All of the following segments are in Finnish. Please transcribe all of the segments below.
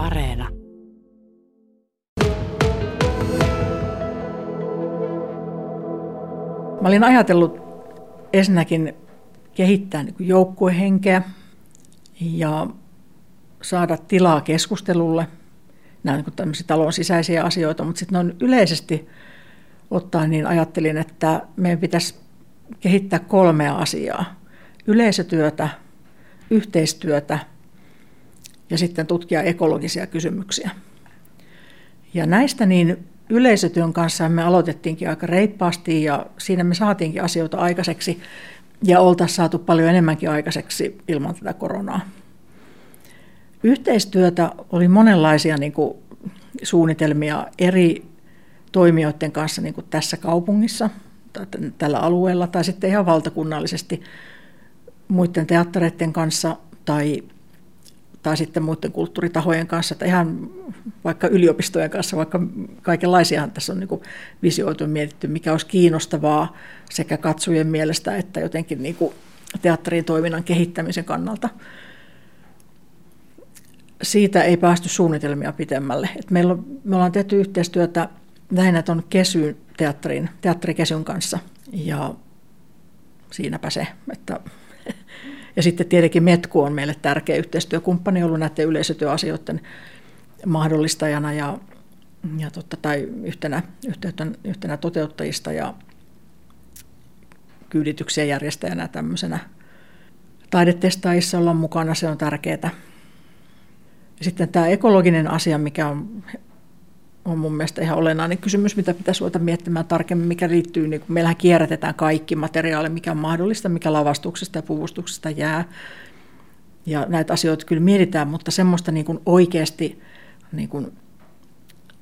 Areena. Mä olin ajatellut ensinnäkin kehittää niin joukkuehenkeä ja saada tilaa keskustelulle. Nämä on niin talon sisäisiä asioita, mutta sitten on yleisesti ottaen niin ajattelin, että meidän pitäisi kehittää kolmea asiaa. Yleisötyötä, yhteistyötä ja sitten tutkia ekologisia kysymyksiä. Ja näistä niin yleisötyön kanssa me aloitettiinkin aika reippaasti ja siinä me saatiinkin asioita aikaiseksi ja oltaisiin saatu paljon enemmänkin aikaiseksi ilman tätä koronaa. Yhteistyötä oli monenlaisia niin kuin, suunnitelmia eri toimijoiden kanssa niin kuin tässä kaupungissa tai tällä alueella tai sitten ihan valtakunnallisesti muiden teattereiden kanssa tai, tai sitten muiden kulttuuritahojen kanssa tai ihan vaikka yliopistojen kanssa, vaikka kaikenlaisiahan tässä on niin kuin visioitu ja mietitty, mikä olisi kiinnostavaa sekä katsojien mielestä että jotenkin niin kuin teatterin toiminnan kehittämisen kannalta. Siitä ei päästy suunnitelmia pitemmälle. Et meillä on, me ollaan tehty yhteistyötä lähinnä tuon Kesyn teatterin, teatterikesyn kanssa ja siinäpä se, että ja sitten tietenkin Metku on meille tärkeä yhteistyökumppani ollut näiden yleisötyöasioiden mahdollistajana ja, ja totta, tai yhtenä, yhtenä, yhtenä toteuttajista ja kyydityksiä järjestäjänä tämmöisenä taidetestaajissa olla mukana, se on tärkeää. Sitten tämä ekologinen asia, mikä on, on mun mielestä ihan olennainen kysymys, mitä pitäisi ruveta miettimään tarkemmin, mikä liittyy, niin kun meillähän kierrätetään kaikki materiaali, mikä on mahdollista, mikä lavastuksesta ja puvustuksesta jää. Ja näitä asioita kyllä mietitään, mutta semmoista niin kuin oikeasti niin kuin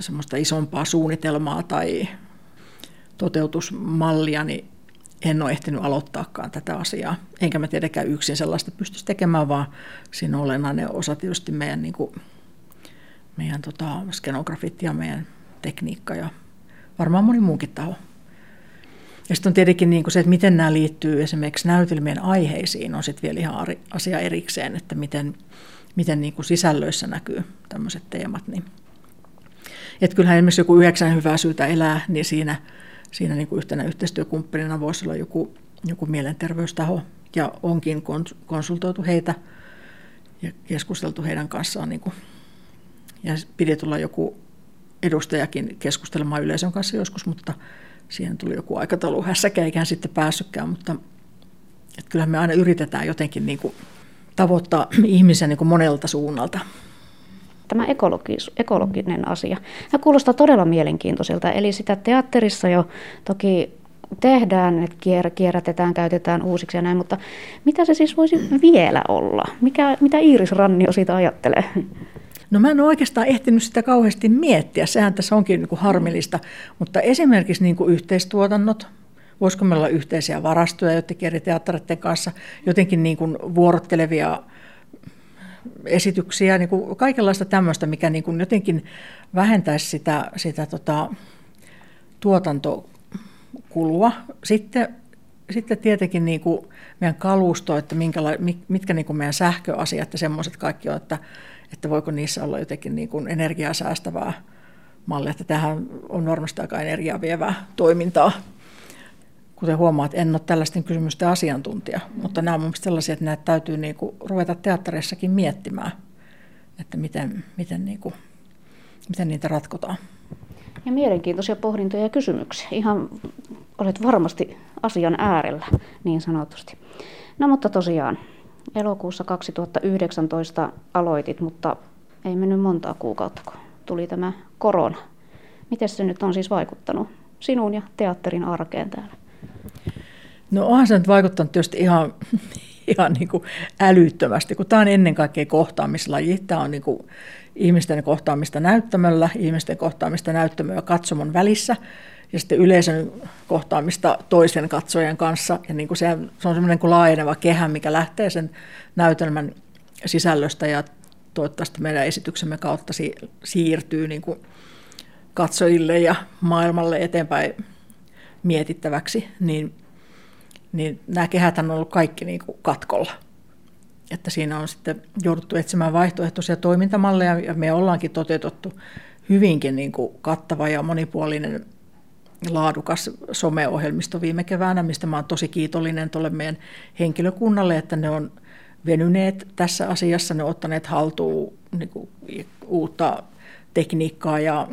semmoista isompaa suunnitelmaa tai toteutusmallia, niin en ole ehtinyt aloittaakaan tätä asiaa. Enkä mä tietenkään yksin sellaista pystyisi tekemään, vaan siinä olennainen osa tietysti meidän, niin kuin, meidän tota, skenografit ja meidän tekniikka ja varmaan moni muukin taho. Ja sitten on tietenkin niin kuin se, että miten nämä liittyy esimerkiksi näytelmien aiheisiin, on sitten vielä ihan asia erikseen, että miten, miten niin kuin sisällöissä näkyy tämmöiset teemat. Niin. Että kyllähän esimerkiksi joku yhdeksän hyvää syytä elää, niin siinä, siinä niin kuin yhtenä yhteistyökumppanina voisi olla joku, joku mielenterveystaho, ja onkin konsultoitu heitä ja keskusteltu heidän kanssaan. Niin kuin, ja piti tulla joku edustajakin keskustelemaan yleisön kanssa joskus, mutta siihen tuli joku aikataulu hässäkä, eikä sitten päässytkään, mutta että kyllähän me aina yritetään jotenkin niin kuin tavoittaa ihmisen niin kuin monelta suunnalta. Tämä ekologis, ekologinen asia. Tämä kuulostaa todella mielenkiintoiselta. Eli sitä teatterissa jo toki tehdään, että kierrätetään, käytetään uusiksi ja näin, mutta mitä se siis voisi vielä olla? Mikä, mitä Iiris Rannio siitä ajattelee? No mä en ole oikeastaan ehtinyt sitä kauheasti miettiä, sehän tässä onkin niin kuin harmillista, mutta esimerkiksi niin kuin yhteistuotannot, voisiko meillä olla yhteisiä varastoja jotenkin eri teattereiden kanssa, jotenkin niin kuin vuorottelevia esityksiä, niin kuin kaikenlaista tämmöistä, mikä niin kuin jotenkin vähentäisi sitä, sitä tota, tuotantokulua. Sitten, sitten tietenkin niin kuin meidän kalusto, että minkäla- mitkä niin kuin meidän sähköasiat ja semmoiset kaikki on, että, että voiko niissä olla jotenkin niin kuin energiaa säästävää mallia, että tähän on varmasti aika energiaa vievää toimintaa kuten huomaat, en ole tällaisten kysymysten asiantuntija, mutta nämä on mielestäni sellaisia, että näitä täytyy niin kuin ruveta teattereissakin miettimään, että miten, miten, niin kuin, miten niitä ratkotaan. Ja mielenkiintoisia pohdintoja ja kysymyksiä. Ihan olet varmasti asian äärellä, niin sanotusti. No mutta tosiaan, elokuussa 2019 aloitit, mutta ei mennyt montaa kuukautta, kun tuli tämä korona. Miten se nyt on siis vaikuttanut sinun ja teatterin arkeen täällä? No onhan se nyt vaikuttanut tietysti ihan, ihan niin kuin älyttömästi, kun tämä on ennen kaikkea kohtaamislaji. Tämä on niin kuin ihmisten kohtaamista näyttämöllä, ihmisten kohtaamista näyttämö ja katsomon välissä ja sitten yleisön kohtaamista toisen katsojan kanssa. Ja niin kuin se, se on semmoinen kuin laajeneva kehä, mikä lähtee sen näytelmän sisällöstä ja toivottavasti meidän esityksemme kautta si- siirtyy niin kuin katsojille ja maailmalle eteenpäin mietittäväksi, niin, niin nämä kehät on ollut kaikki niin kuin katkolla. että siinä on sitten jouduttu etsimään vaihtoehtoisia toimintamalleja ja me ollaankin toteutettu hyvinkin niin kuin kattava ja monipuolinen laadukas someohjelmisto viime keväänä, mistä mä oon tosi kiitollinen tuolle meidän henkilökunnalle, että ne on venyneet tässä asiassa, ne on ottaneet haltuun niin kuin, uutta tekniikkaa ja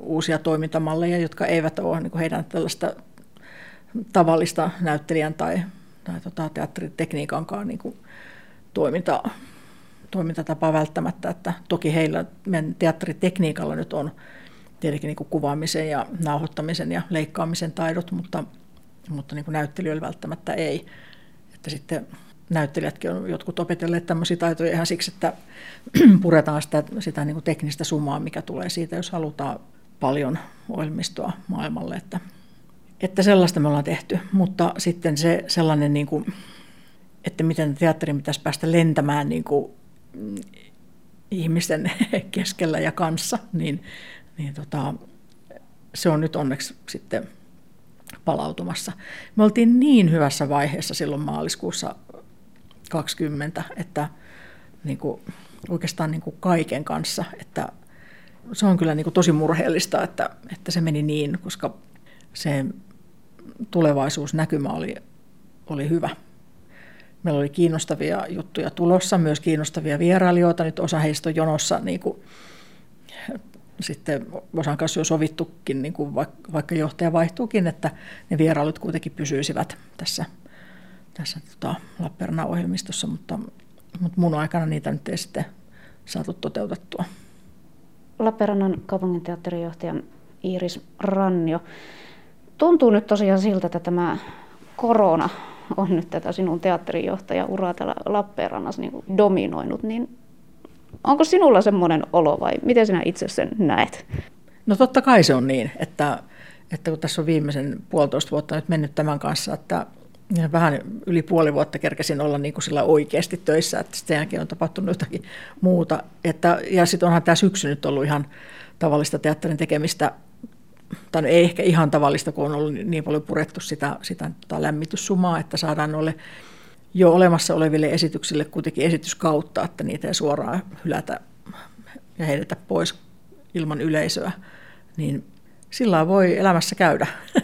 uusia toimintamalleja, jotka eivät ole niin kuin heidän tällaista tavallista näyttelijän tai, tai tota, teatteritekniikankaan niin kuin, toiminta, toimintatapaa välttämättä. Että toki heillä meidän teatteritekniikalla nyt on tietenkin niin kuin kuvaamisen ja nauhoittamisen ja leikkaamisen taidot, mutta, mutta niin kuin näyttelijöillä välttämättä ei. Että sitten näyttelijätkin on jotkut opetelleet tämmöisiä taitoja ihan siksi, että puretaan sitä, sitä niin kuin teknistä summaa, mikä tulee siitä, jos halutaan paljon ohjelmistoa maailmalle. Että, että sellaista me ollaan tehty, mutta sitten se sellainen, niin kuin, että miten teatterin pitäisi päästä lentämään niin kuin, mm, ihmisten keskellä ja kanssa, niin, niin tota, se on nyt onneksi sitten palautumassa. Me oltiin niin hyvässä vaiheessa silloin maaliskuussa 20, että niin kuin, oikeastaan niin kuin kaiken kanssa, että se on kyllä niin kuin tosi murheellista, että, että se meni niin, koska se tulevaisuusnäkymä oli, oli hyvä. Meillä oli kiinnostavia juttuja tulossa, myös kiinnostavia vierailijoita. Nyt osa heistä on jonossa niin kuin, sitten osan kanssa jo sovittukin, niin kuin vaikka johtaja vaihtuukin, että ne vierailut kuitenkin pysyisivät tässä, tässä tota, Lappeenrannan-ohjelmistossa, mutta, mutta mun aikana niitä nyt ei sitten saatu toteutettua. Lappeenrannan kaupunginteatterin johtaja Iiris Rannio. Tuntuu nyt tosiaan siltä, että tämä korona on nyt tätä sinun teatterijohtaja uraa täällä Lappeenrannassa niin dominoinut, niin onko sinulla semmoinen olo vai miten sinä itse sen näet? No totta kai se on niin, että, että kun tässä on viimeisen puolitoista vuotta nyt mennyt tämän kanssa, että vähän yli puoli vuotta kerkesin olla niin kuin sillä oikeasti töissä, että sitten jälkeen on tapahtunut jotakin muuta. Että, ja sitten onhan tämä syksy nyt ollut ihan tavallista teatterin tekemistä, tai no ei ehkä ihan tavallista, kun on ollut niin paljon purettu sitä, sitä tota lämmityssumaa, että saadaan noille jo olemassa oleville esityksille kuitenkin esityskautta, että niitä ei suoraan hylätä ja heidetä pois ilman yleisöä, niin sillä voi elämässä käydä.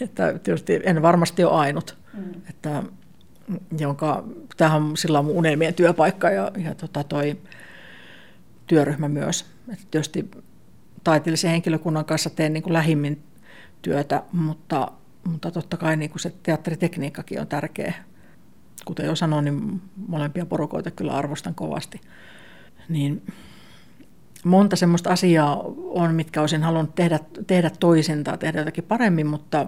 että tietysti en varmasti ole ainut, mm. että, jonka, tämähän on sillä on mun unelmien työpaikka ja, ja tota toi työryhmä myös. Että tietysti taiteellisen henkilökunnan kanssa teen niin kuin lähimmin työtä, mutta, mutta totta kai niin kuin se teatteritekniikkakin on tärkeä kuten jo sanoin, niin molempia porukoita kyllä arvostan kovasti. Niin monta semmoista asiaa on, mitkä olisin halunnut tehdä, tehdä toisin tai tehdä jotakin paremmin, mutta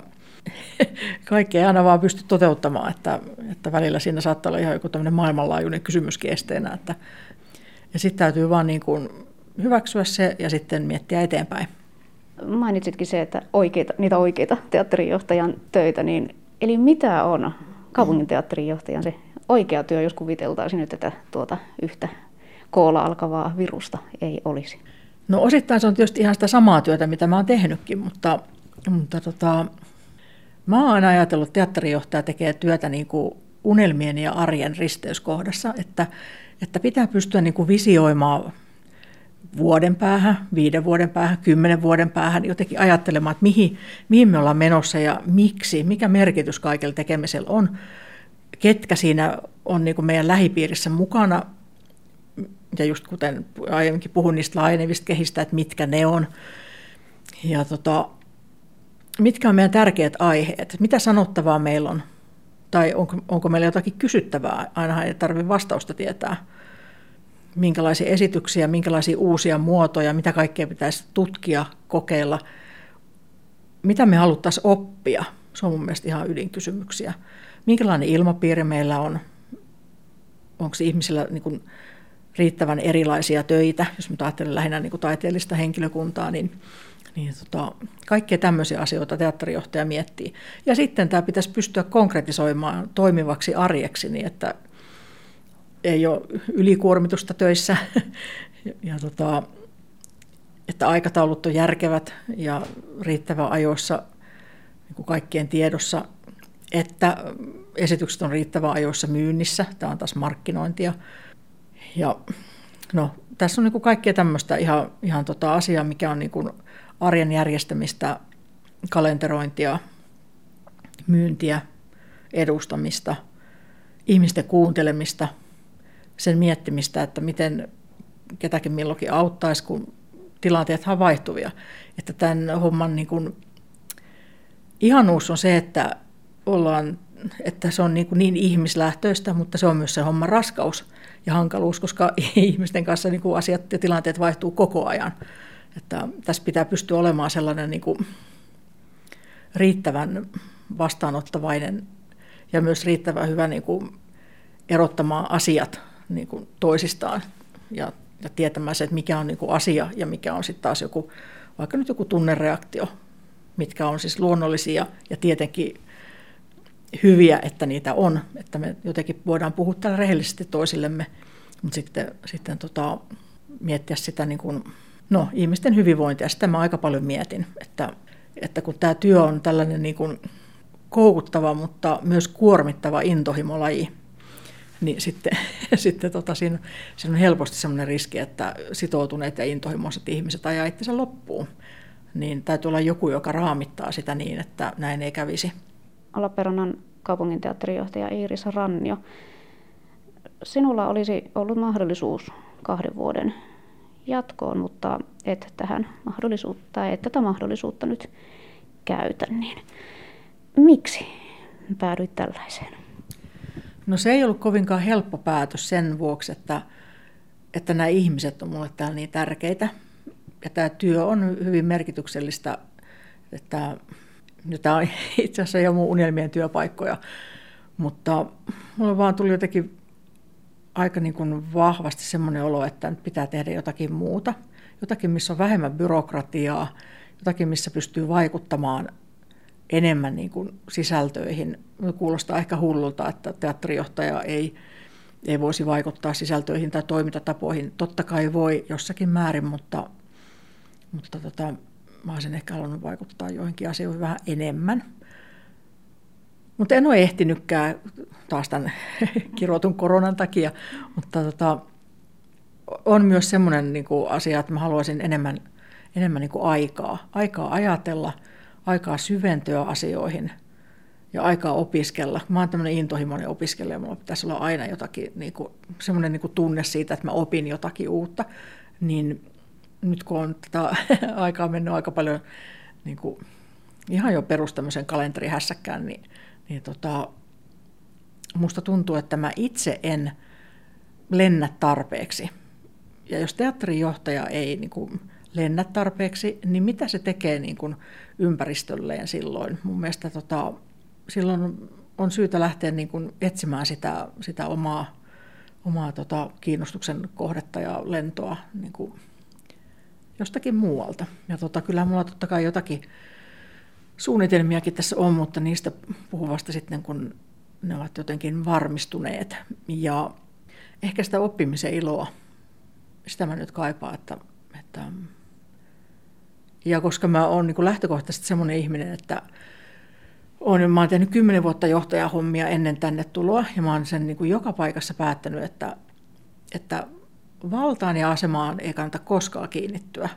kaikki ei aina vaan pysty toteuttamaan, että, että välillä siinä saattaa olla ihan joku tämmöinen maailmanlaajuinen kysymyskin esteenä. Että, ja sitten täytyy vaan niin kuin hyväksyä se ja sitten miettiä eteenpäin. Mainitsitkin se, että oikeita, niitä oikeita teatterijohtajan töitä, niin eli mitä on kaupunginteatterin johtajan se oikea työ, jos kuviteltaisiin nyt, että tuota yhtä koolla alkavaa virusta ei olisi? No osittain se on tietysti ihan sitä samaa työtä, mitä mä oon tehnytkin, mutta, mutta tota, mä oon aina ajatellut, että teatterijohtaja tekee työtä niin kuin unelmien ja arjen risteyskohdassa, että, että pitää pystyä niin kuin visioimaan vuoden päähän, viiden vuoden päähän, kymmenen vuoden päähän, jotenkin ajattelemaan, että mihin, mihin me ollaan menossa ja miksi, mikä merkitys kaikella tekemisellä on, ketkä siinä on niin kuin meidän lähipiirissä mukana, ja just kuten aiemminkin puhun niistä laajenevista kehistä, että mitkä ne on, ja tota, mitkä on meidän tärkeät aiheet, mitä sanottavaa meillä on, tai onko, onko meillä jotakin kysyttävää, aina ei tarvitse vastausta tietää, minkälaisia esityksiä, minkälaisia uusia muotoja, mitä kaikkea pitäisi tutkia, kokeilla, mitä me haluttaisiin oppia. Se on mun mielestä ihan ydinkysymyksiä. Minkälainen ilmapiiri meillä on? Onko ihmisillä niin kuin riittävän erilaisia töitä, jos mä ajattelen lähinnä niin kuin taiteellista henkilökuntaa, niin, niin tota, kaikkia tämmöisiä asioita teatterijohtaja miettii. Ja sitten tämä pitäisi pystyä konkretisoimaan toimivaksi arjeksi, niin että ei ole ylikuormitusta töissä ja tota, että aikataulut on järkevät ja riittävän ajoissa niin kuin kaikkien tiedossa että esitykset on riittävän ajoissa myynnissä. Tämä on taas markkinointia. Ja no, tässä on niin kuin kaikkea tämmöistä ihan, ihan tota asiaa, mikä on niin kuin arjen järjestämistä, kalenterointia, myyntiä, edustamista, ihmisten kuuntelemista, sen miettimistä, että miten ketäkin milloinkin auttaisi, kun tilanteethan vaihtuvia. Että tämän homman niin kuin, ihanuus on se, että, ollaan, että se on niin, kuin niin ihmislähtöistä, mutta se on myös se homman raskaus ja hankaluus, koska ihmisten kanssa niin kuin asiat ja tilanteet vaihtuu koko ajan. Että tässä pitää pystyä olemaan sellainen niin kuin riittävän vastaanottavainen ja myös riittävän hyvä niin kuin erottamaan asiat niin kuin toisistaan ja, ja tietämään se, että mikä on niin kuin asia ja mikä on sitten taas joku, vaikka nyt joku tunnereaktio, mitkä on siis luonnollisia ja tietenkin hyviä, että niitä on, että me jotenkin voidaan puhua täällä rehellisesti toisillemme, mutta sitten, sitten tota, miettiä sitä niin kuin, no, ihmisten hyvinvointia. Sitä mä aika paljon mietin, että, että kun tämä työ on tällainen niin kuin koukuttava, mutta myös kuormittava intohimolaji, niin sitten, sitten tota, siinä, siinä on helposti sellainen riski, että sitoutuneet ja intohimoiset ihmiset ajaa itsensä loppuun. Niin täytyy olla joku, joka raamittaa sitä niin, että näin ei kävisi. Lappeenrannan kaupunginteatterijohtaja Iiris Rannio. Sinulla olisi ollut mahdollisuus kahden vuoden jatkoon, mutta et tähän mahdollisuutta, et tätä mahdollisuutta nyt käytä, niin miksi päädyit tällaiseen? No se ei ollut kovinkaan helppo päätös sen vuoksi, että, että nämä ihmiset on mulle täällä niin tärkeitä. Ja tämä työ on hyvin merkityksellistä, että tämä on itse asiassa jo mun unelmien työpaikkoja, mutta mulle vaan tuli jotenkin aika niin kuin vahvasti semmoinen olo, että nyt pitää tehdä jotakin muuta, jotakin, missä on vähemmän byrokratiaa, jotakin, missä pystyy vaikuttamaan enemmän niin kuin sisältöihin. Kuulostaa ehkä hullulta, että teatterijohtaja ei, ei voisi vaikuttaa sisältöihin tai toimintatapoihin. Totta kai voi jossakin määrin, mutta, mutta tota, mä olisin ehkä halunnut vaikuttaa joihinkin asioihin vähän enemmän. Mutta en ole ehtinytkään taas tämän kirjoitun koronan takia, mutta tota, on myös semmoinen niin asia, että mä haluaisin enemmän, enemmän niin kuin aikaa, aikaa ajatella, aikaa syventyä asioihin ja aikaa opiskella. Mä oon tämmöinen intohimoinen opiskelija, mulla pitäisi olla aina jotakin, niin kuin, semmoinen niin kuin tunne siitä, että mä opin jotakin uutta, niin nyt kun on tätä aikaa mennyt aika paljon niin kuin, ihan jo perus tämmöisen kalenterihässäkkään, niin, niin tota, musta tuntuu, että mä itse en lennä tarpeeksi. Ja jos teatterijohtaja ei niin kuin, lennä tarpeeksi, niin mitä se tekee niin kuin, ympäristölleen silloin? Mun mielestä tota, silloin on syytä lähteä niin kuin, etsimään sitä, sitä omaa, omaa tota, kiinnostuksen kohdetta ja lentoa niin kuin, jostakin muualta. Ja tota, kyllä mulla totta kai jotakin suunnitelmiakin tässä on, mutta niistä puhun vasta sitten, kun ne ovat jotenkin varmistuneet. Ja ehkä sitä oppimisen iloa, sitä mä nyt kaipaan, että, että ja koska mä oon niin lähtökohtaisesti semmoinen ihminen, että on, mä oon tehnyt kymmenen vuotta johtajahommia ennen tänne tuloa, ja mä oon sen niin kuin joka paikassa päättänyt, että, että valtaan ja asemaan ei kannata koskaan kiinnittyä.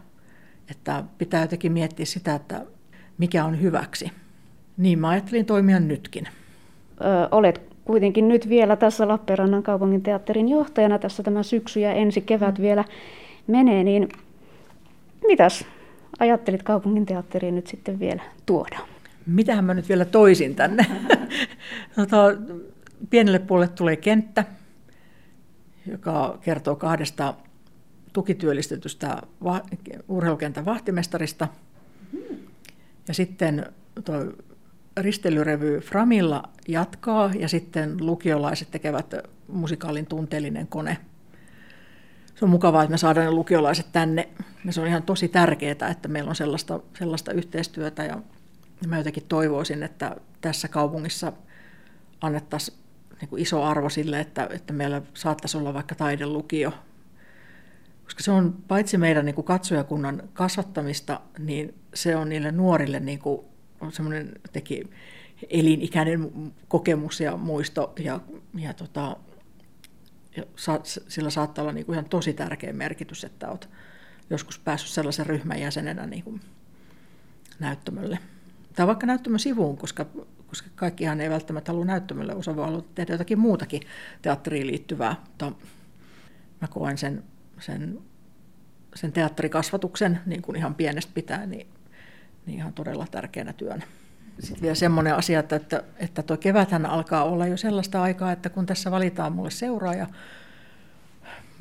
Että pitää jotenkin miettiä sitä, että mikä on hyväksi. Niin mä ajattelin toimia nytkin. Ö, olet kuitenkin nyt vielä tässä Lappeenrannan kaupungin teatterin johtajana. Tässä tämä syksy ja ensi kevät vielä menee, niin mitäs ajattelit kaupungin teatteriin nyt sitten vielä tuoda? Mitähän mä nyt vielä toisin tänne? tota, pienelle puolelle tulee kenttä, joka kertoo kahdesta tukityöllistetystä va- urheilukentän vahtimestarista. Ja sitten tuo risteilyrevy Framilla jatkaa ja sitten lukiolaiset tekevät musikaalin tunteellinen kone. Se on mukavaa, että me saadaan ne lukiolaiset tänne. Ja se on ihan tosi tärkeää, että meillä on sellaista, sellaista yhteistyötä. Ja mä jotenkin toivoisin, että tässä kaupungissa annettaisiin niin iso arvo sille, että, että meillä saattaisi olla vaikka taidelukio. Koska se on paitsi meidän niin kuin katsojakunnan kasvattamista, niin se on niille nuorille niin kuin, on semmoinen teki elinikäinen kokemus ja muisto ja, ja, tota, sillä saattaa olla niin kuin ihan tosi tärkeä merkitys, että olet joskus päässyt sellaisen ryhmän jäsenenä niin kuin näyttämölle. Tai vaikka näyttämön sivuun, koska, koska kaikkihan ei välttämättä halua näyttämölle, osa voi haluta tehdä jotakin muutakin teatteriin liittyvää. Mutta mä koen sen, sen, sen teatterikasvatuksen niin kuin ihan pienestä pitää niin, niin ihan todella tärkeänä työnä. Sitten vielä semmoinen asia, että, että, että tuo keväthän alkaa olla jo sellaista aikaa, että kun tässä valitaan mulle seuraaja,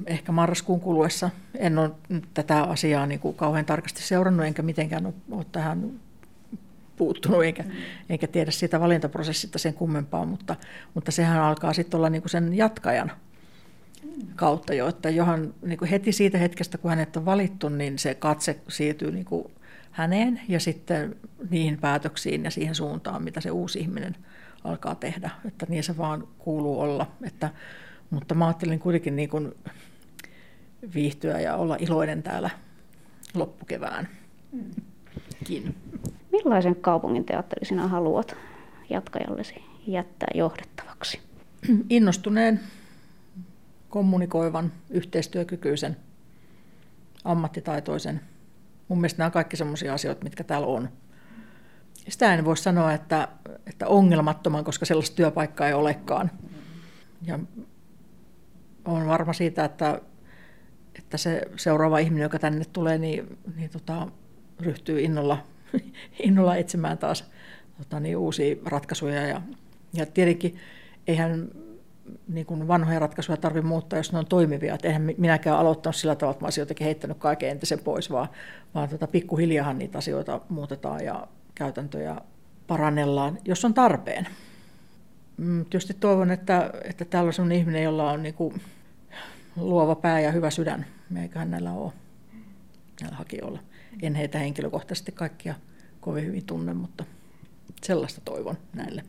ehkä marraskuun kuluessa. En ole tätä asiaa niin kuin kauhean tarkasti seurannut, enkä mitenkään ole, tähän puuttunut, eikä, mm. eikä tiedä siitä valintaprosessista sen kummempaa, mutta, mutta sehän alkaa sitten olla niin kuin sen jatkajan kautta jo, että johan niin kuin heti siitä hetkestä, kun hänet on valittu, niin se katse siirtyy niin kuin häneen ja sitten niihin päätöksiin ja siihen suuntaan, mitä se uusi ihminen alkaa tehdä. Että niin se vaan kuuluu olla. Että, mutta mä ajattelin kuitenkin niin kuin viihtyä ja olla iloinen täällä loppukevään. Kin. Millaisen kaupungin teatteri sinä haluat jatkajallesi jättää johdettavaksi? Innostuneen, kommunikoivan, yhteistyökykyisen, ammattitaitoisen. Mun mielestä nämä on kaikki sellaisia asioita, mitkä täällä on. Sitä en voi sanoa, että, että ongelmattoman, koska sellaista työpaikkaa ei olekaan. Ja on varma siitä, että, että se seuraava ihminen, joka tänne tulee, niin, niin tota, ryhtyy innolla, innolla etsimään taas tota, niin uusia ratkaisuja. Ja, ja tietenkin eihän niin kuin vanhoja ratkaisuja tarvitse muuttaa, jos ne on toimivia. Et eihän minäkään aloittanut sillä tavalla, että mä olisin jotenkin heittänyt kaiken entisen pois, vaan, vaan tota, pikkuhiljaahan niitä asioita muutetaan ja käytäntöjä parannellaan, jos on tarpeen. Mm, tietysti toivon, että, että täällä on sellainen ihminen, jolla on niin kuin luova pää ja hyvä sydän. Meiköhän näillä ole, näillä hakijoilla. En heitä henkilökohtaisesti kaikkia kovin hyvin tunne, mutta sellaista toivon näille.